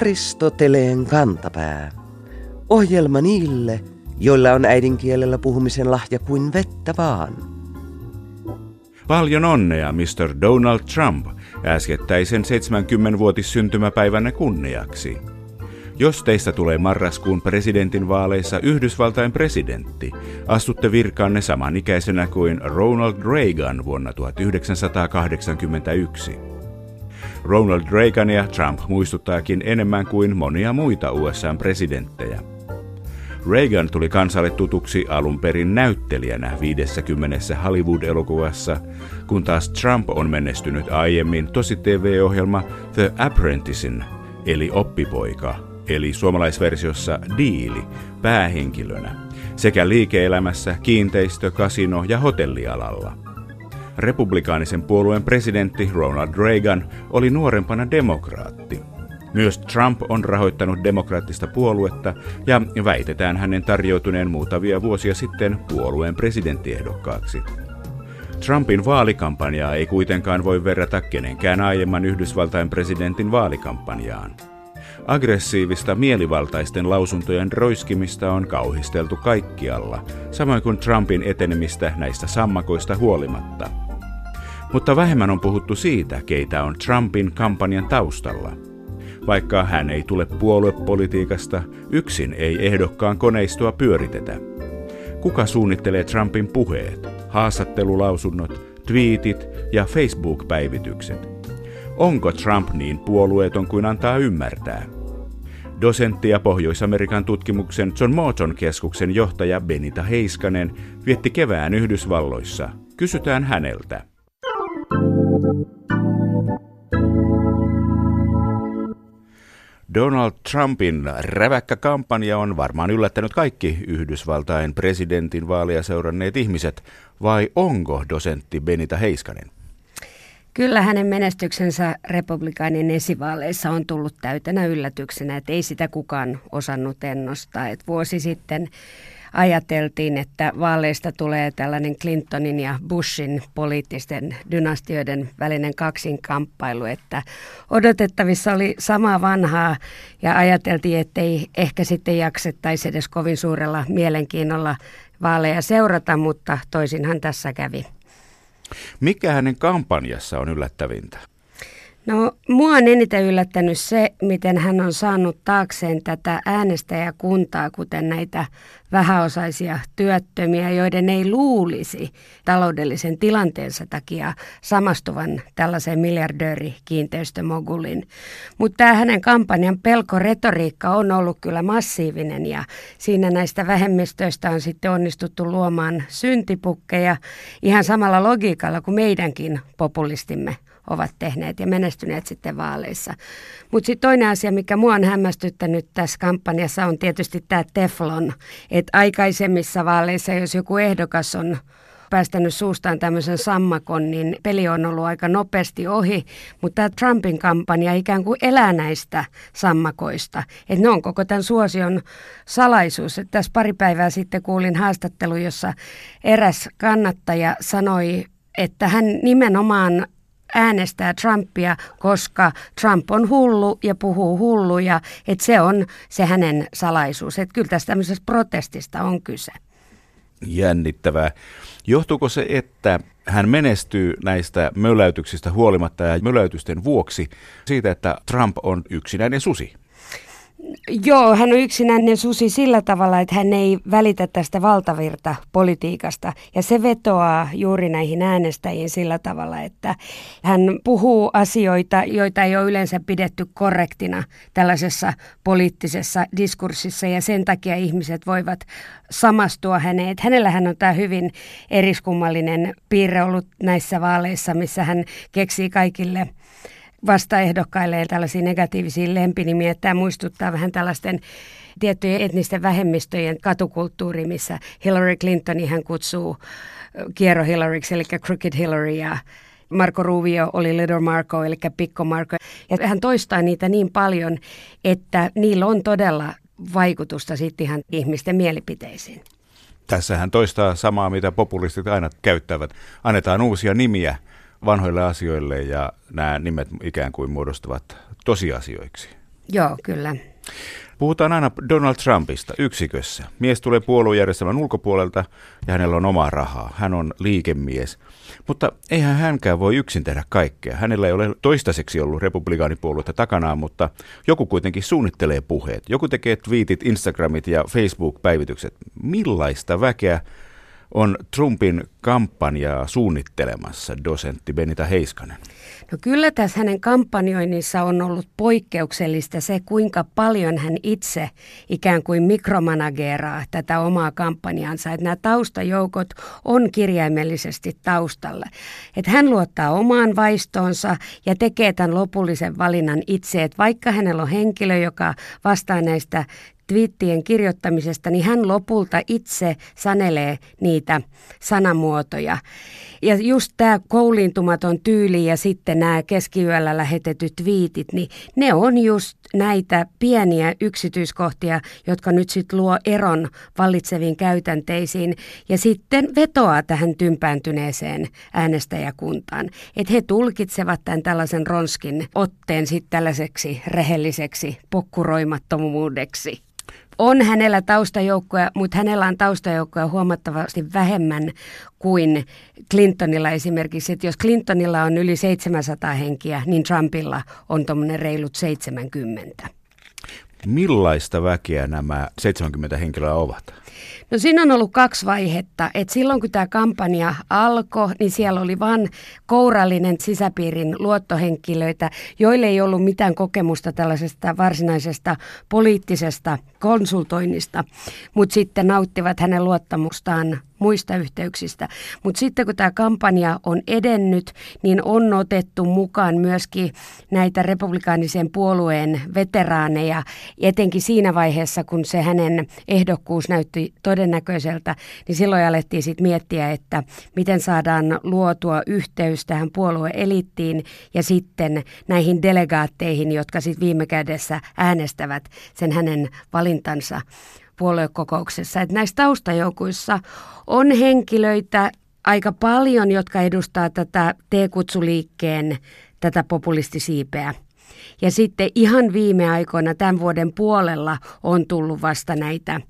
Aristoteleen kantapää. Ohjelma niille, joilla on äidinkielellä puhumisen lahja kuin vettä vaan. Paljon onnea, Mr. Donald Trump, äskettäisen 70-vuotissyntymäpäivänne kunniaksi. Jos teistä tulee marraskuun presidentinvaaleissa Yhdysvaltain presidentti, astutte virkaanne samanikäisenä kuin Ronald Reagan vuonna 1981. Ronald Reagania Trump muistuttaakin enemmän kuin monia muita USA-presidenttejä. Reagan tuli kansalle tutuksi alun perin näyttelijänä 50 Hollywood-elokuvassa, kun taas Trump on menestynyt aiemmin tosi TV-ohjelma The Apprenticein, eli oppipoika, eli suomalaisversiossa Diili, päähenkilönä, sekä liike-elämässä kiinteistö-, kasino- ja hotellialalla. Republikaanisen puolueen presidentti Ronald Reagan oli nuorempana demokraatti. Myös Trump on rahoittanut demokraattista puoluetta ja väitetään hänen tarjoutuneen muutamia vuosia sitten puolueen presidenttiehdokkaaksi. Trumpin vaalikampanjaa ei kuitenkaan voi verrata kenenkään aiemman Yhdysvaltain presidentin vaalikampanjaan. Aggressiivista mielivaltaisten lausuntojen roiskimista on kauhisteltu kaikkialla, samoin kuin Trumpin etenemistä näistä sammakoista huolimatta. Mutta vähemmän on puhuttu siitä, keitä on Trumpin kampanjan taustalla – vaikka hän ei tule puoluepolitiikasta, yksin ei ehdokkaan koneistoa pyöritetä. Kuka suunnittelee Trumpin puheet, haastattelulausunnot, twiitit ja Facebook-päivitykset? Onko Trump niin puolueeton kuin antaa ymmärtää? Dosentti ja Pohjois-Amerikan tutkimuksen John Morton keskuksen johtaja Benita Heiskanen vietti kevään Yhdysvalloissa. Kysytään häneltä. Donald Trumpin räväkkä kampanja on varmaan yllättänyt kaikki Yhdysvaltain presidentin vaalia seuranneet ihmiset, vai onko dosentti Benita Heiskanen? Kyllä hänen menestyksensä republikaanin esivaaleissa on tullut täytänä yllätyksenä, että ei sitä kukaan osannut ennustaa. Että vuosi sitten ajateltiin, että vaaleista tulee tällainen Clintonin ja Bushin poliittisten dynastioiden välinen kaksinkamppailu, että odotettavissa oli samaa vanhaa ja ajateltiin, että ei ehkä sitten jaksettaisi edes kovin suurella mielenkiinnolla vaaleja seurata, mutta toisinhan tässä kävi. Mikä hänen kampanjassa on yllättävintä? No, mua on eniten yllättänyt se, miten hän on saanut taakseen tätä äänestäjäkuntaa, kuten näitä vähäosaisia työttömiä, joiden ei luulisi taloudellisen tilanteensa takia samastuvan tällaiseen miljardööri-kiinteistömogulin. Mutta tämä hänen kampanjan pelkoretoriikka on ollut kyllä massiivinen ja siinä näistä vähemmistöistä on sitten onnistuttu luomaan syntipukkeja ihan samalla logiikalla kuin meidänkin populistimme ovat tehneet ja menestyneet sitten vaaleissa. Mutta sitten toinen asia, mikä mua on hämmästyttänyt tässä kampanjassa on tietysti tämä Teflon. Että aikaisemmissa vaaleissa, jos joku ehdokas on päästänyt suustaan tämmöisen sammakon, niin peli on ollut aika nopeasti ohi, mutta tämä Trumpin kampanja ikään kuin elää näistä sammakoista. Että ne on koko tämän suosion salaisuus. Et tässä pari päivää sitten kuulin haastattelu, jossa eräs kannattaja sanoi, että hän nimenomaan äänestää Trumpia, koska Trump on hullu ja puhuu hulluja, että se on se hänen salaisuus. Että kyllä tästä tämmöisestä protestista on kyse. Jännittävää. Johtuuko se, että hän menestyy näistä möläytyksistä huolimatta ja möläytysten vuoksi siitä, että Trump on yksinäinen susi? Joo, hän on yksinäinen susi sillä tavalla, että hän ei välitä tästä valtavirta politiikasta. Ja se vetoaa juuri näihin äänestäjiin sillä tavalla, että hän puhuu asioita, joita ei ole yleensä pidetty korrektina tällaisessa poliittisessa diskurssissa. Ja sen takia ihmiset voivat samastua häneen. Hänellähän on tämä hyvin eriskummallinen piirre ollut näissä vaaleissa, missä hän keksii kaikille vastaehdokkaille tällaisia negatiivisia lempinimiä. Tämä muistuttaa vähän tällaisten tiettyjen etnisten vähemmistöjen katukulttuuri, missä Hillary Clinton hän kutsuu kierro Hillaryksi, eli Crooked Hillary ja Marco Rubio oli Little Marco, eli Pikko Marco. Ja hän toistaa niitä niin paljon, että niillä on todella vaikutusta sitten ihan ihmisten mielipiteisiin. Tässä hän toistaa samaa, mitä populistit aina käyttävät. Annetaan uusia nimiä vanhoille asioille ja nämä nimet ikään kuin muodostuvat tosiasioiksi. Joo, kyllä. Puhutaan aina Donald Trumpista yksikössä. Mies tulee puoluejärjestelmän ulkopuolelta ja hänellä on omaa rahaa. Hän on liikemies. Mutta eihän hänkään voi yksin tehdä kaikkea. Hänellä ei ole toistaiseksi ollut republikaanipuoluetta takanaan, mutta joku kuitenkin suunnittelee puheet. Joku tekee tweetit, Instagramit ja Facebook-päivitykset. Millaista väkeä on Trumpin kampanjaa suunnittelemassa dosentti Benita Heiskanen? No kyllä tässä hänen kampanjoinnissa on ollut poikkeuksellista se, kuinka paljon hän itse ikään kuin mikromanageraa tätä omaa kampanjansa. Että nämä taustajoukot on kirjaimellisesti taustalla. Että hän luottaa omaan vaistoonsa ja tekee tämän lopullisen valinnan itse. Että vaikka hänellä on henkilö, joka vastaa näistä twiittien kirjoittamisesta, niin hän lopulta itse sanelee niitä sanamuotoja. Ja just tämä kouliintumaton tyyli ja sitten nämä keskiyöllä lähetetyt viitit, niin ne on just näitä pieniä yksityiskohtia, jotka nyt sitten luo eron vallitseviin käytänteisiin ja sitten vetoaa tähän tympääntyneeseen äänestäjäkuntaan. Että he tulkitsevat tämän tällaisen ronskin otteen sitten tällaiseksi rehelliseksi pokkuroimattomuudeksi on hänellä taustajoukkoja, mutta hänellä on taustajoukkoja huomattavasti vähemmän kuin Clintonilla esimerkiksi. Että jos Clintonilla on yli 700 henkiä, niin Trumpilla on tuommoinen reilut 70. Millaista väkeä nämä 70 henkilöä ovat? No siinä on ollut kaksi vaihetta. Et silloin kun tämä kampanja alkoi, niin siellä oli vain kourallinen sisäpiirin luottohenkilöitä, joille ei ollut mitään kokemusta tällaisesta varsinaisesta poliittisesta konsultoinnista, mutta sitten nauttivat hänen luottamustaan muista yhteyksistä. Mutta sitten kun tämä kampanja on edennyt, niin on otettu mukaan myöskin näitä republikaanisen puolueen veteraaneja, etenkin siinä vaiheessa, kun se hänen ehdokkuus näytti todennäköiseltä, niin silloin alettiin sitten miettiä, että miten saadaan luotua yhteys tähän puolueelittiin ja sitten näihin delegaatteihin, jotka sitten viime kädessä äänestävät sen hänen valintansa puoluekokouksessa. Että näissä taustajoukuissa on henkilöitä aika paljon, jotka edustaa tätä T-kutsuliikkeen, tätä populistisiipeä. Ja sitten ihan viime aikoina, tämän vuoden puolella, on tullut vasta näitä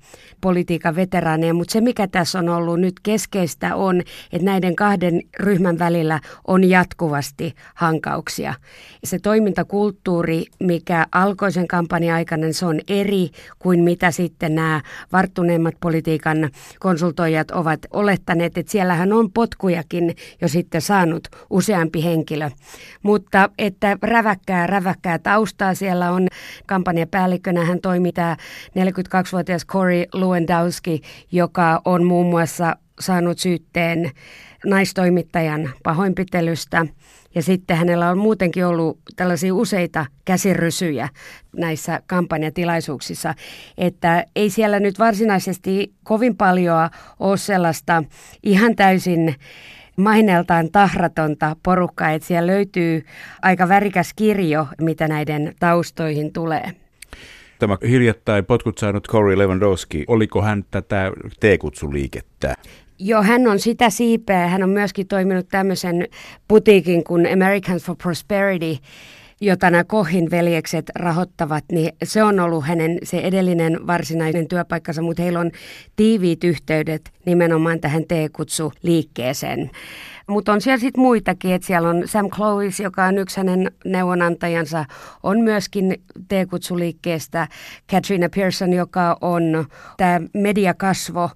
politiikan veteraaneja. Mutta se, mikä tässä on ollut nyt keskeistä, on, että näiden kahden ryhmän välillä on jatkuvasti hankauksia. Se toimintakulttuuri, mikä alkoi sen kampanjan aikana, se on eri kuin mitä sitten nämä varttuneimmat politiikan konsultoijat ovat olettaneet. Että siellähän on potkujakin jo sitten saanut useampi henkilö. Mutta että räväkkää, räväkkää taustaa siellä on. Kampanjapäällikkönä hän toimii tämä 42-vuotias Corey Lewandowski, joka on muun muassa saanut syytteen naistoimittajan pahoinpitelystä. Ja sitten hänellä on muutenkin ollut tällaisia useita käsirysyjä näissä kampanjatilaisuuksissa, että ei siellä nyt varsinaisesti kovin paljon ole sellaista ihan täysin maineltaan tahratonta porukkaa, että siellä löytyy aika värikäs kirjo, mitä näiden taustoihin tulee. Tämä hiljattain potkut saanut Corey Lewandowski, oliko hän tätä T-kutsuliikettä? Joo, hän on sitä siipeä. Hän on myöskin toiminut tämmöisen putiikin kuin Americans for Prosperity, jota nämä Kohin veljekset rahoittavat, niin se on ollut hänen se edellinen varsinainen työpaikkansa, mutta heillä on tiiviit yhteydet nimenomaan tähän T-kutsuliikkeeseen. Mutta on siellä sitten muitakin, että siellä on Sam Clovis, joka on yksi hänen neuvonantajansa, on myöskin T-kutsuliikkeestä Katrina Pearson, joka on tämä mediakasvo,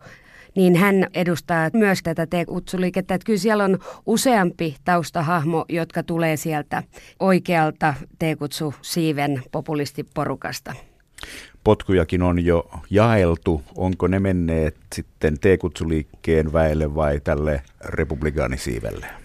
niin hän edustaa myös tätä T-kutsuliikettä. Että kyllä siellä on useampi taustahahmo, jotka tulee sieltä oikealta T-kutsu-siiven populistiporukasta. Potkujakin on jo jaeltu. Onko ne menneet sitten T-kutsuliikkeen väelle vai tälle republikaanisiivelle?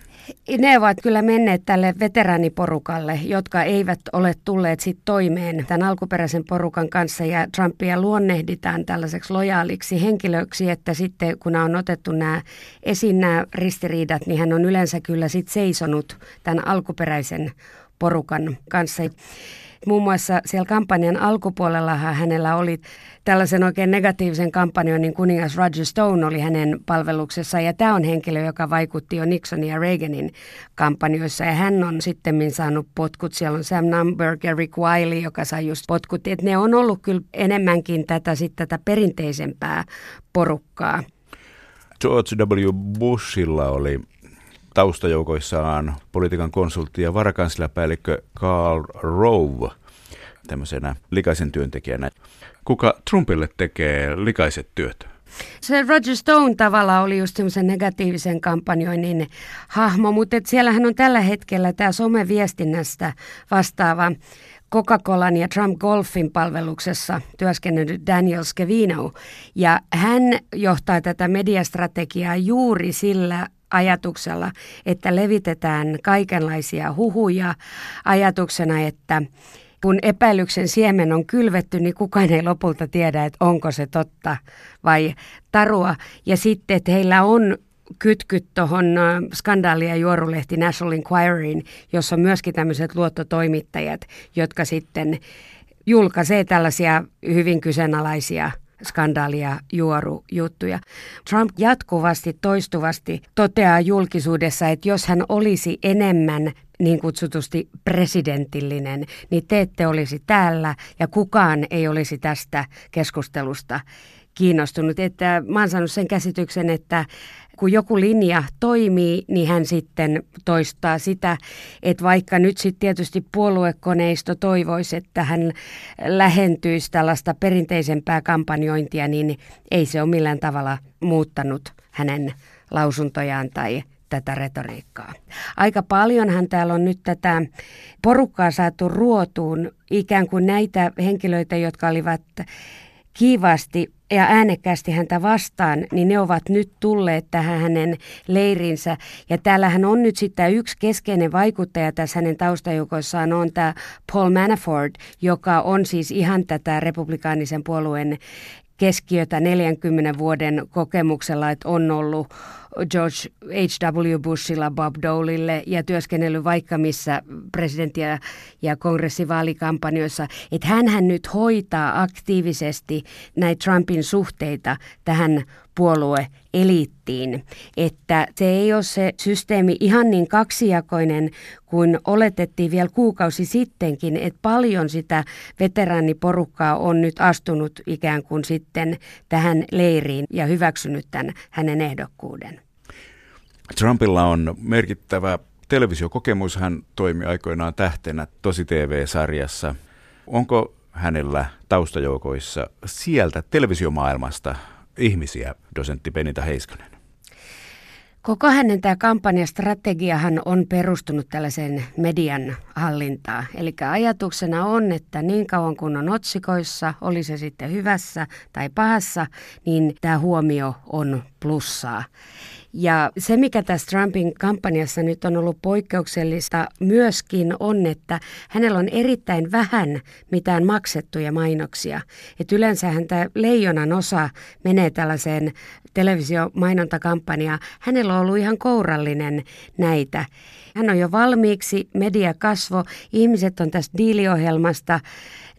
Ne ovat kyllä menneet tälle veteraaniporukalle, jotka eivät ole tulleet sit toimeen tämän alkuperäisen porukan kanssa ja Trumpia luonnehditaan tällaiseksi lojaaliksi henkilöksi, että sitten kun on otettu nämä esiin nämä ristiriidat, niin hän on yleensä kyllä sit seisonut tämän alkuperäisen porukan kanssa. Muun muassa siellä kampanjan alkupuolella hänellä oli tällaisen oikein negatiivisen kampanjoinnin kuningas Roger Stone oli hänen palveluksessa ja tämä on henkilö, joka vaikutti jo Nixonin ja Reaganin kampanjoissa ja hän on sitten saanut potkut. Siellä on Sam Nunberg ja Rick Wiley, joka sai just potkut. Et ne on ollut kyllä enemmänkin tätä, sit tätä perinteisempää porukkaa. George W. Bushilla oli taustajoukoissaan politiikan konsultti ja varakansliapäällikkö Carl Rove tämmöisenä likaisen työntekijänä. Kuka Trumpille tekee likaiset työt? Se Roger Stone tavalla oli just semmoisen negatiivisen kampanjoinnin hahmo, mutta siellähän on tällä hetkellä tämä someviestinnästä vastaava Coca-Colan ja Trump Golfin palveluksessa työskennellyt Daniel Scavino. Ja hän johtaa tätä mediastrategiaa juuri sillä ajatuksella, että levitetään kaikenlaisia huhuja ajatuksena, että kun epäilyksen siemen on kylvetty, niin kukaan ei lopulta tiedä, että onko se totta vai tarua. Ja sitten, että heillä on kytkyt tuohon skandaali- ja juorulehti National Enquiryin, jossa on myöskin tämmöiset luottotoimittajat, jotka sitten julkaisee tällaisia hyvin kyseenalaisia skandaalia juorujuttuja. Trump jatkuvasti, toistuvasti toteaa julkisuudessa, että jos hän olisi enemmän niin kutsutusti presidentillinen, niin te ette olisi täällä ja kukaan ei olisi tästä keskustelusta kiinnostunut. Että mä oon saanut sen käsityksen, että kun joku linja toimii, niin hän sitten toistaa sitä, että vaikka nyt sitten tietysti puoluekoneisto toivoisi, että hän lähentyisi tällaista perinteisempää kampanjointia, niin ei se ole millään tavalla muuttanut hänen lausuntojaan tai tätä retoriikkaa. Aika paljonhan täällä on nyt tätä porukkaa saatu ruotuun, ikään kuin näitä henkilöitä, jotka olivat kiivasti ja äänekkäästi häntä vastaan, niin ne ovat nyt tulleet tähän hänen leirinsä. Ja täällähän on nyt sitten yksi keskeinen vaikuttaja tässä hänen taustajoukoissaan on tämä Paul Manafort, joka on siis ihan tätä republikaanisen puolueen keskiötä 40 vuoden kokemuksella, että on ollut George H.W. Bushilla, Bob Dolille ja työskennellyt vaikka missä presidentti- ja kongressivaalikampanjoissa, että hän nyt hoitaa aktiivisesti näitä Trumpin suhteita tähän puolueeliittiin, että se ei ole se systeemi ihan niin kaksijakoinen kuin oletettiin vielä kuukausi sittenkin, että paljon sitä veteraaniporukkaa on nyt astunut ikään kuin sitten tähän leiriin ja hyväksynyt tämän hänen ehdokkuuden. Trumpilla on merkittävä televisiokokemus. Hän toimi aikoinaan tähtenä Tosi TV-sarjassa. Onko hänellä taustajoukoissa sieltä televisiomaailmasta ihmisiä, dosentti Benita Heiskanen? Koko hänen tämä kampanjastrategiahan on perustunut tällaiseen median hallintaan. Eli ajatuksena on, että niin kauan kun on otsikoissa, oli se sitten hyvässä tai pahassa, niin tämä huomio on plussaa. Ja se, mikä tässä Trumpin kampanjassa nyt on ollut poikkeuksellista myöskin on, että hänellä on erittäin vähän mitään maksettuja mainoksia. Et yleensähän tämä leijonan osa menee tällaiseen televisiomainontakampanjaan. Hänellä on ollut ihan kourallinen näitä. Hän on jo valmiiksi mediakasvo. Ihmiset on tästä diiliohjelmasta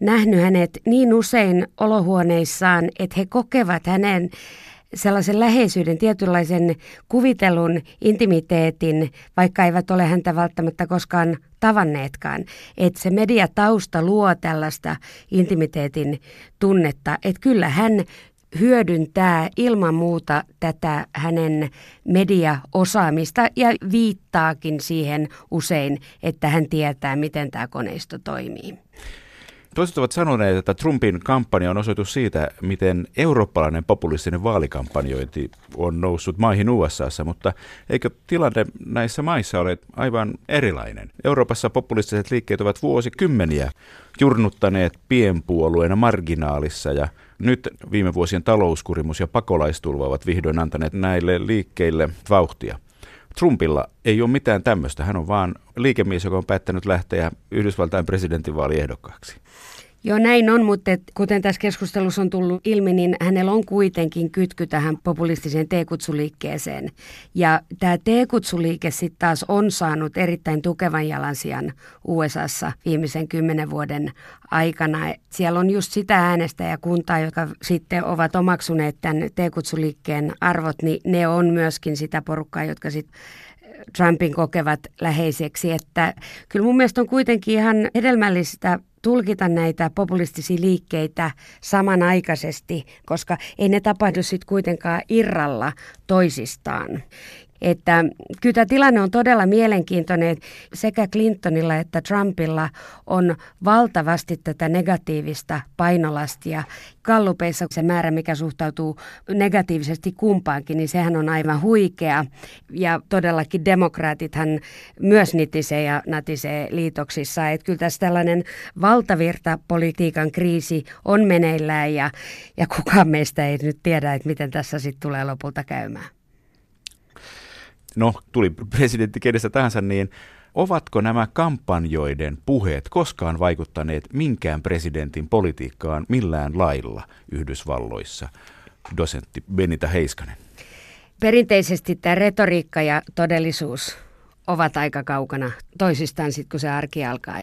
nähnyt hänet niin usein olohuoneissaan, että he kokevat hänen sellaisen läheisyyden, tietynlaisen kuvitelun intimiteetin, vaikka eivät ole häntä välttämättä koskaan tavanneetkaan. Että se mediatausta luo tällaista intimiteetin tunnetta, että kyllä hän hyödyntää ilman muuta tätä hänen mediaosaamista ja viittaakin siihen usein, että hän tietää, miten tämä koneisto toimii. Toiset ovat sanoneet, että Trumpin kampanja on osoitus siitä, miten eurooppalainen populistinen vaalikampanjointi on noussut maihin USAssa, mutta eikö tilanne näissä maissa ole aivan erilainen? Euroopassa populistiset liikkeet ovat vuosikymmeniä jurnuttaneet pienpuolueena marginaalissa ja nyt viime vuosien talouskurimus ja pakolaistulva ovat vihdoin antaneet näille liikkeille vauhtia. Trumpilla ei ole mitään tämmöistä. Hän on vaan liikemies, joka on päättänyt lähteä Yhdysvaltain presidentinvaaliehdokkaaksi. Joo, näin on, mutta et, kuten tässä keskustelussa on tullut ilmi, niin hänellä on kuitenkin kytky tähän populistiseen T-kutsuliikkeeseen. Ja tämä T-kutsuliike sitten taas on saanut erittäin tukevan jalansijan USAssa viimeisen kymmenen vuoden aikana. Siellä on just sitä äänestäjäkuntaa, jotka sitten ovat omaksuneet tämän T-kutsuliikkeen arvot, niin ne on myöskin sitä porukkaa, jotka sitten Trumpin kokevat läheiseksi. Että kyllä mun mielestä on kuitenkin ihan hedelmällistä tulkita näitä populistisia liikkeitä samanaikaisesti, koska ei ne tapahdu sitten kuitenkaan irralla toisistaan. Että kyllä tämä tilanne on todella mielenkiintoinen. Sekä Clintonilla että Trumpilla on valtavasti tätä negatiivista painolastia. Kallupeissa se määrä, mikä suhtautuu negatiivisesti kumpaankin, niin sehän on aivan huikea. Ja todellakin demokraatithan myös nitisee ja natisee liitoksissa. Että kyllä tässä tällainen valtavirta politiikan kriisi on meneillään ja, ja kukaan meistä ei nyt tiedä, että miten tässä sitten tulee lopulta käymään no tuli presidentti kenestä tahansa, niin ovatko nämä kampanjoiden puheet koskaan vaikuttaneet minkään presidentin politiikkaan millään lailla Yhdysvalloissa? Dosentti Benita Heiskanen. Perinteisesti tämä retoriikka ja todellisuus ovat aika kaukana toisistaan sitten, kun se arki alkaa.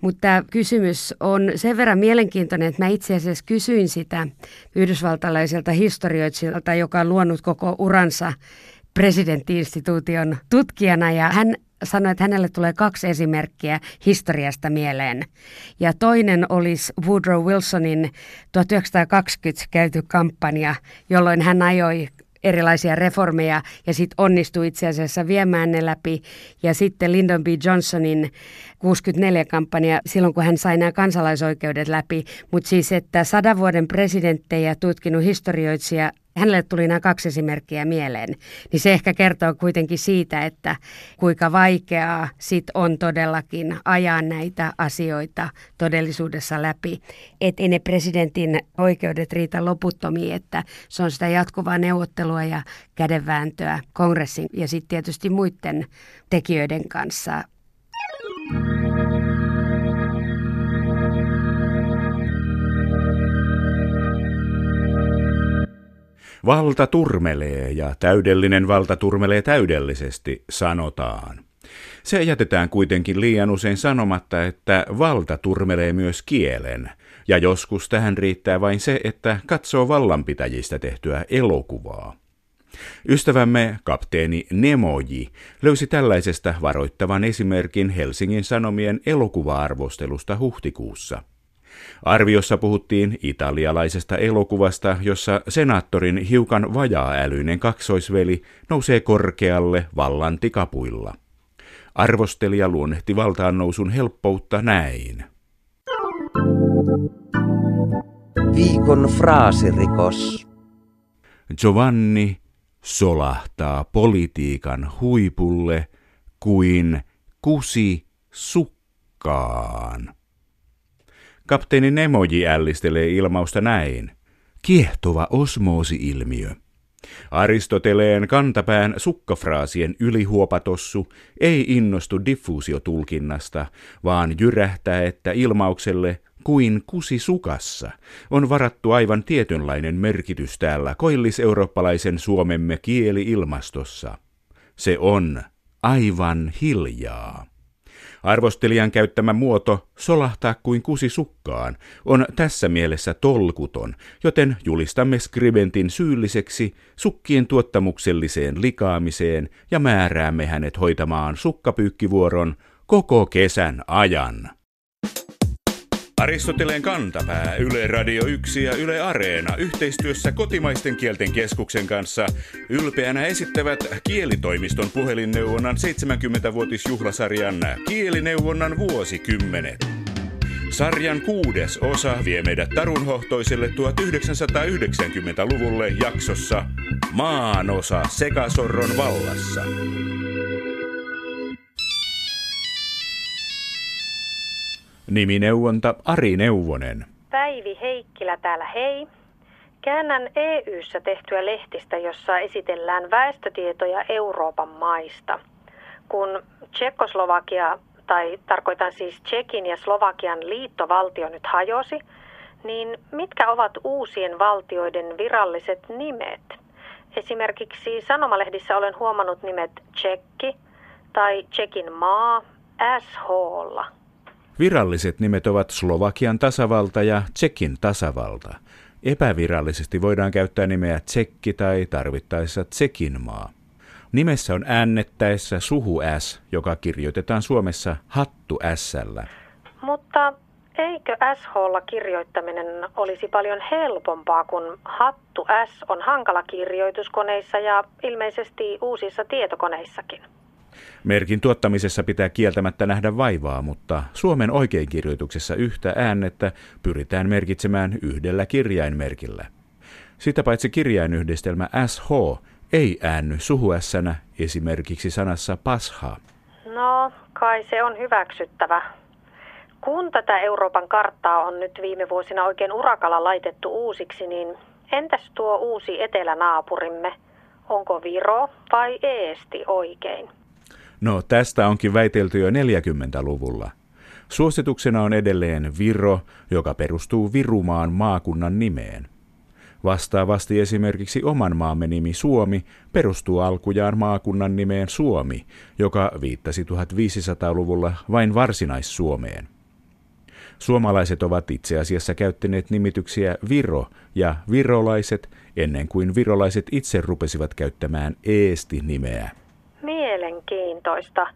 Mutta tämä kysymys on sen verran mielenkiintoinen, että mä itse asiassa kysyin sitä yhdysvaltalaiselta historioitsijalta, joka on luonut koko uransa presidenttiinstituution tutkijana ja hän sanoi, että hänelle tulee kaksi esimerkkiä historiasta mieleen. Ja toinen olisi Woodrow Wilsonin 1920 käyty kampanja, jolloin hän ajoi erilaisia reformeja ja sitten onnistui itse asiassa viemään ne läpi. Ja sitten Lyndon B. Johnsonin 64-kampanja silloin, kun hän sai nämä kansalaisoikeudet läpi. Mutta siis, että sadan vuoden presidenttejä tutkinut historioitsija hänelle tuli nämä kaksi esimerkkiä mieleen, niin se ehkä kertoo kuitenkin siitä, että kuinka vaikeaa sit on todellakin ajaa näitä asioita todellisuudessa läpi. Että ei ne presidentin oikeudet riitä loputtomiin, että se on sitä jatkuvaa neuvottelua ja kädenvääntöä kongressin ja sitten tietysti muiden tekijöiden kanssa. Valta turmelee ja täydellinen valta turmelee täydellisesti, sanotaan. Se jätetään kuitenkin liian usein sanomatta, että valta turmelee myös kielen, ja joskus tähän riittää vain se, että katsoo vallanpitäjistä tehtyä elokuvaa. Ystävämme kapteeni Nemoji löysi tällaisesta varoittavan esimerkin Helsingin Sanomien elokuva-arvostelusta huhtikuussa. Arviossa puhuttiin italialaisesta elokuvasta, jossa senaattorin hiukan vajaa-älyinen kaksoisveli nousee korkealle vallan tikapuilla. Arvostelija luonnehti valtaan nousun helppoutta näin. Viikon fraasirikos. Giovanni solahtaa politiikan huipulle kuin kusi sukkaan. Kapteeni Nemoji ällistelee ilmausta näin. Kiehtova osmoosi-ilmiö. Aristoteleen kantapään sukkafraasien ylihuopatossu ei innostu diffuusiotulkinnasta, vaan jyrähtää, että ilmaukselle kuin kusi sukassa on varattu aivan tietynlainen merkitys täällä koillis-eurooppalaisen Suomemme kieli-ilmastossa. Se on aivan hiljaa. Arvostelijan käyttämä muoto solahtaa kuin kusi sukkaan on tässä mielessä tolkuton, joten julistamme skribentin syylliseksi sukkien tuottamukselliseen likaamiseen ja määräämme hänet hoitamaan sukkapyykkivuoron koko kesän ajan. Aristoteleen kantapää, Yle Radio 1 ja Yle Areena yhteistyössä kotimaisten kielten keskuksen kanssa ylpeänä esittävät Kielitoimiston puhelinneuvonnan 70-vuotisjuhlasarjan Kielineuvonnan vuosikymmenet. Sarjan kuudes osa vie meidät tarunhohtoiselle 1990-luvulle jaksossa Maanosa Sekasorron vallassa. Nimineuvonta Ari Neuvonen. Päivi Heikkilä täällä hei. Käännän EYssä tehtyä lehtistä, jossa esitellään väestötietoja Euroopan maista. Kun Tsekkoslovakia tai tarkoitan siis Tsekin ja Slovakian liittovaltio nyt hajosi, niin mitkä ovat uusien valtioiden viralliset nimet? Esimerkiksi sanomalehdissä olen huomannut nimet Tsekki tai Tsekin maa SHlla. Viralliset nimet ovat Slovakian tasavalta ja Tsekin tasavalta. Epävirallisesti voidaan käyttää nimeä Tsekki tai tarvittaessa Tsekin maa. Nimessä on äännettäessä suhu S, joka kirjoitetaan Suomessa hattu s Mutta eikö SHlla kirjoittaminen olisi paljon helpompaa, kun hattu S on hankala kirjoituskoneissa ja ilmeisesti uusissa tietokoneissakin? Merkin tuottamisessa pitää kieltämättä nähdä vaivaa, mutta Suomen oikeinkirjoituksessa yhtä äännettä pyritään merkitsemään yhdellä kirjainmerkillä. Sitä paitsi kirjainyhdistelmä SH ei äänny suhuässänä esimerkiksi sanassa pasha. No, kai se on hyväksyttävä. Kun tätä Euroopan karttaa on nyt viime vuosina oikein urakalla laitettu uusiksi, niin entäs tuo uusi etelänaapurimme? Onko Viro vai Eesti oikein? No, tästä onkin väitelty jo 40-luvulla. Suosituksena on edelleen Viro, joka perustuu Virumaan maakunnan nimeen. Vastaavasti esimerkiksi oman maamme nimi Suomi perustuu alkujaan maakunnan nimeen Suomi, joka viittasi 1500-luvulla vain varsinais-Suomeen. Suomalaiset ovat itse asiassa käyttäneet nimityksiä Viro ja virolaiset ennen kuin virolaiset itse rupesivat käyttämään Eesti-nimeä. Mielenkiintoista.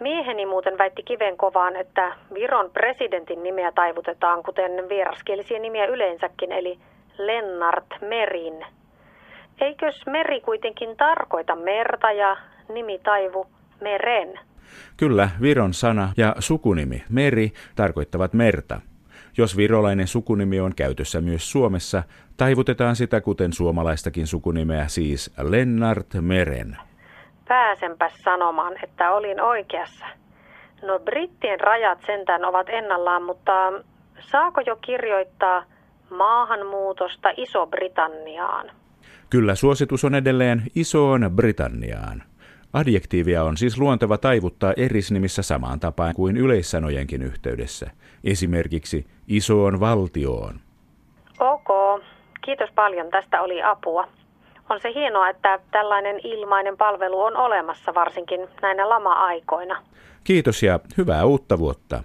Mieheni muuten väitti kiven kovaan, että Viron presidentin nimeä taivutetaan, kuten vieraskielisiä nimiä yleensäkin, eli Lennart Merin. Eikös meri kuitenkin tarkoita merta ja nimi taivu meren? Kyllä, Viron sana ja sukunimi meri tarkoittavat merta. Jos virolainen sukunimi on käytössä myös Suomessa, taivutetaan sitä kuten suomalaistakin sukunimeä, siis Lennart Meren. Pääsenpä sanomaan, että olin oikeassa. No brittien rajat sentään ovat ennallaan, mutta saako jo kirjoittaa maahanmuutosta Iso-Britanniaan? Kyllä suositus on edelleen Isoon Britanniaan. Adjektiivia on siis luonteva taivuttaa erisnimissä samaan tapaan kuin yleissanojenkin yhteydessä, esimerkiksi isoon valtioon. Ok, kiitos paljon, tästä oli apua. On se hienoa, että tällainen ilmainen palvelu on olemassa varsinkin näinä lama-aikoina. Kiitos ja hyvää uutta vuotta.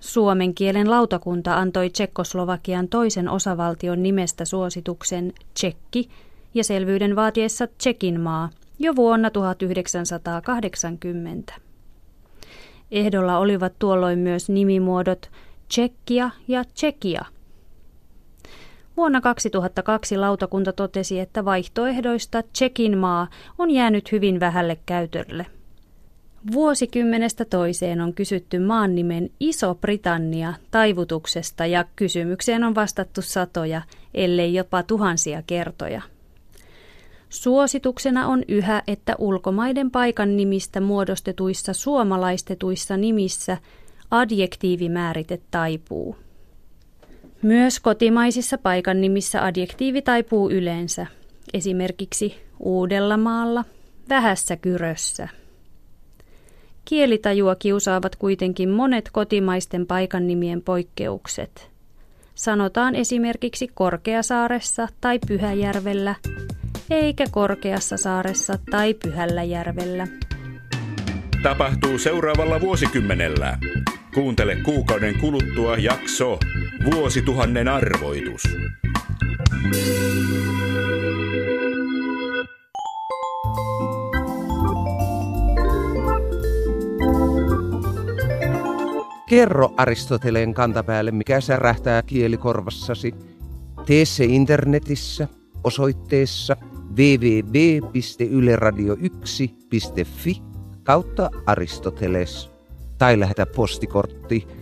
Suomen kielen lautakunta antoi Tsekkoslovakian toisen osavaltion nimestä suosituksen Tsekki ja selvyyden vaatiessa Tsekin maa jo vuonna 1980. Ehdolla olivat tuolloin myös nimimuodot Tsekkia ja Tsekia – Vuonna 2002 lautakunta totesi, että vaihtoehdoista Tsekin maa on jäänyt hyvin vähälle käytölle. Vuosikymmenestä toiseen on kysytty maan nimen Iso-Britannia taivutuksesta ja kysymykseen on vastattu satoja, ellei jopa tuhansia kertoja. Suosituksena on yhä, että ulkomaiden paikan nimistä muodostetuissa suomalaistetuissa nimissä adjektiivimäärite taipuu. Myös kotimaisissa paikan nimissä adjektiivi taipuu yleensä, esimerkiksi Uudellamaalla, Vähässä Kyrössä. Kielitajua kiusaavat kuitenkin monet kotimaisten paikan nimien poikkeukset. Sanotaan esimerkiksi Korkeasaaressa tai Pyhäjärvellä, eikä Korkeassa saaressa tai Pyhällä järvellä. Tapahtuu seuraavalla vuosikymmenellä. Kuuntele kuukauden kuluttua jakso Vuosituhannen arvoitus. Kerro Aristoteleen kantapäälle, mikä särähtää kielikorvassasi. Tee se internetissä osoitteessa www.yleradio1.fi kautta Aristoteles tai lähetä postikortti